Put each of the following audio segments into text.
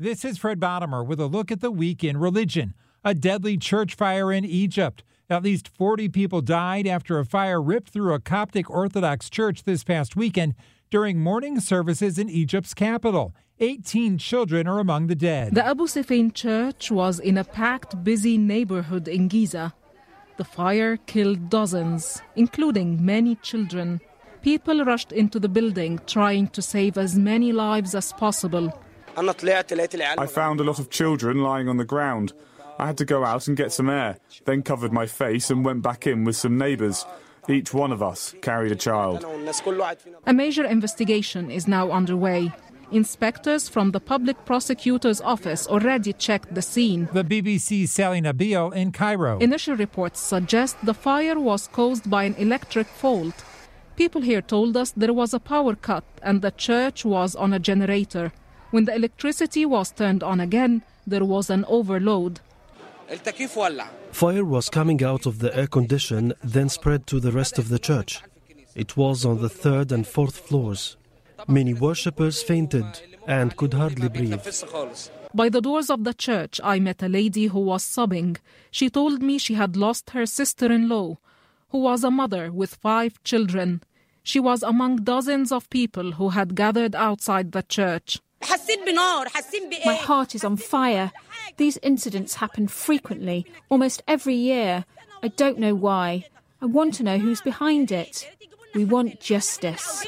This is Fred Bottomer with a look at the week in religion. A deadly church fire in Egypt. At least 40 people died after a fire ripped through a Coptic Orthodox church this past weekend during morning services in Egypt's capital. 18 children are among the dead. The Abu Sifain church was in a packed, busy neighborhood in Giza. The fire killed dozens, including many children. People rushed into the building trying to save as many lives as possible. I found a lot of children lying on the ground. I had to go out and get some air, then covered my face and went back in with some neighbours. Each one of us carried a child. A major investigation is now underway. Inspectors from the public prosecutor's office already checked the scene. The BBC's Sally Nabil in Cairo. Initial reports suggest the fire was caused by an electric fault. People here told us there was a power cut and the church was on a generator. When the electricity was turned on again, there was an overload. Fire was coming out of the air condition, then spread to the rest of the church. It was on the third and fourth floors. Many worshippers fainted and could hardly breathe. By the doors of the church, I met a lady who was sobbing. She told me she had lost her sister in law, who was a mother with five children. She was among dozens of people who had gathered outside the church. My heart is on fire. These incidents happen frequently, almost every year. I don't know why. I want to know who's behind it. We want justice.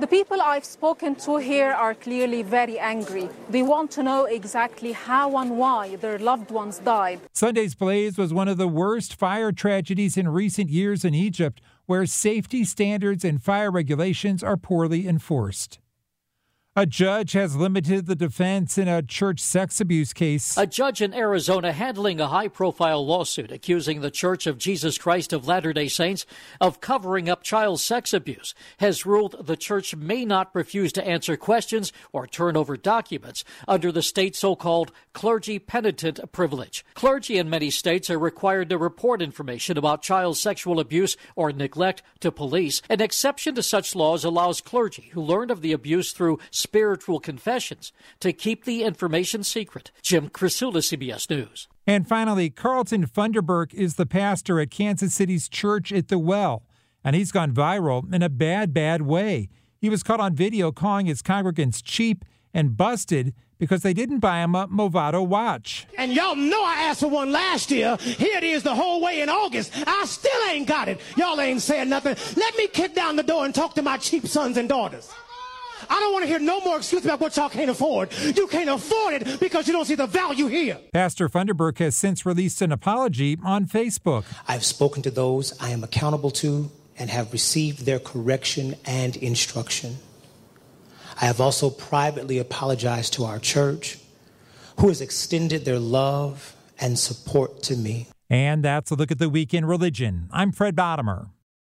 The people I've spoken to here are clearly very angry. They want to know exactly how and why their loved ones died. Sunday's blaze was one of the worst fire tragedies in recent years in Egypt, where safety standards and fire regulations are poorly enforced. A judge has limited the defense in a church sex abuse case. A judge in Arizona handling a high profile lawsuit accusing the Church of Jesus Christ of Latter day Saints of covering up child sex abuse has ruled the church may not refuse to answer questions or turn over documents under the state's so called clergy penitent privilege. Clergy in many states are required to report information about child sexual abuse or neglect to police. An exception to such laws allows clergy who learned of the abuse through spiritual confessions to keep the information secret. Jim Krasula, CBS News. And finally, Carlton Funderburk is the pastor at Kansas City's Church at the Well, and he's gone viral in a bad, bad way. He was caught on video calling his congregants cheap and busted because they didn't buy him a Movado watch. And y'all know I asked for one last year. Here it is the whole way in August. I still ain't got it. Y'all ain't saying nothing. Let me kick down the door and talk to my cheap sons and daughters. I don't want to hear no more excuses about what y'all can't afford. You can't afford it because you don't see the value here. Pastor Funderburk has since released an apology on Facebook. I've spoken to those I am accountable to and have received their correction and instruction. I have also privately apologized to our church, who has extended their love and support to me. And that's a look at the week in religion. I'm Fred Bottomer.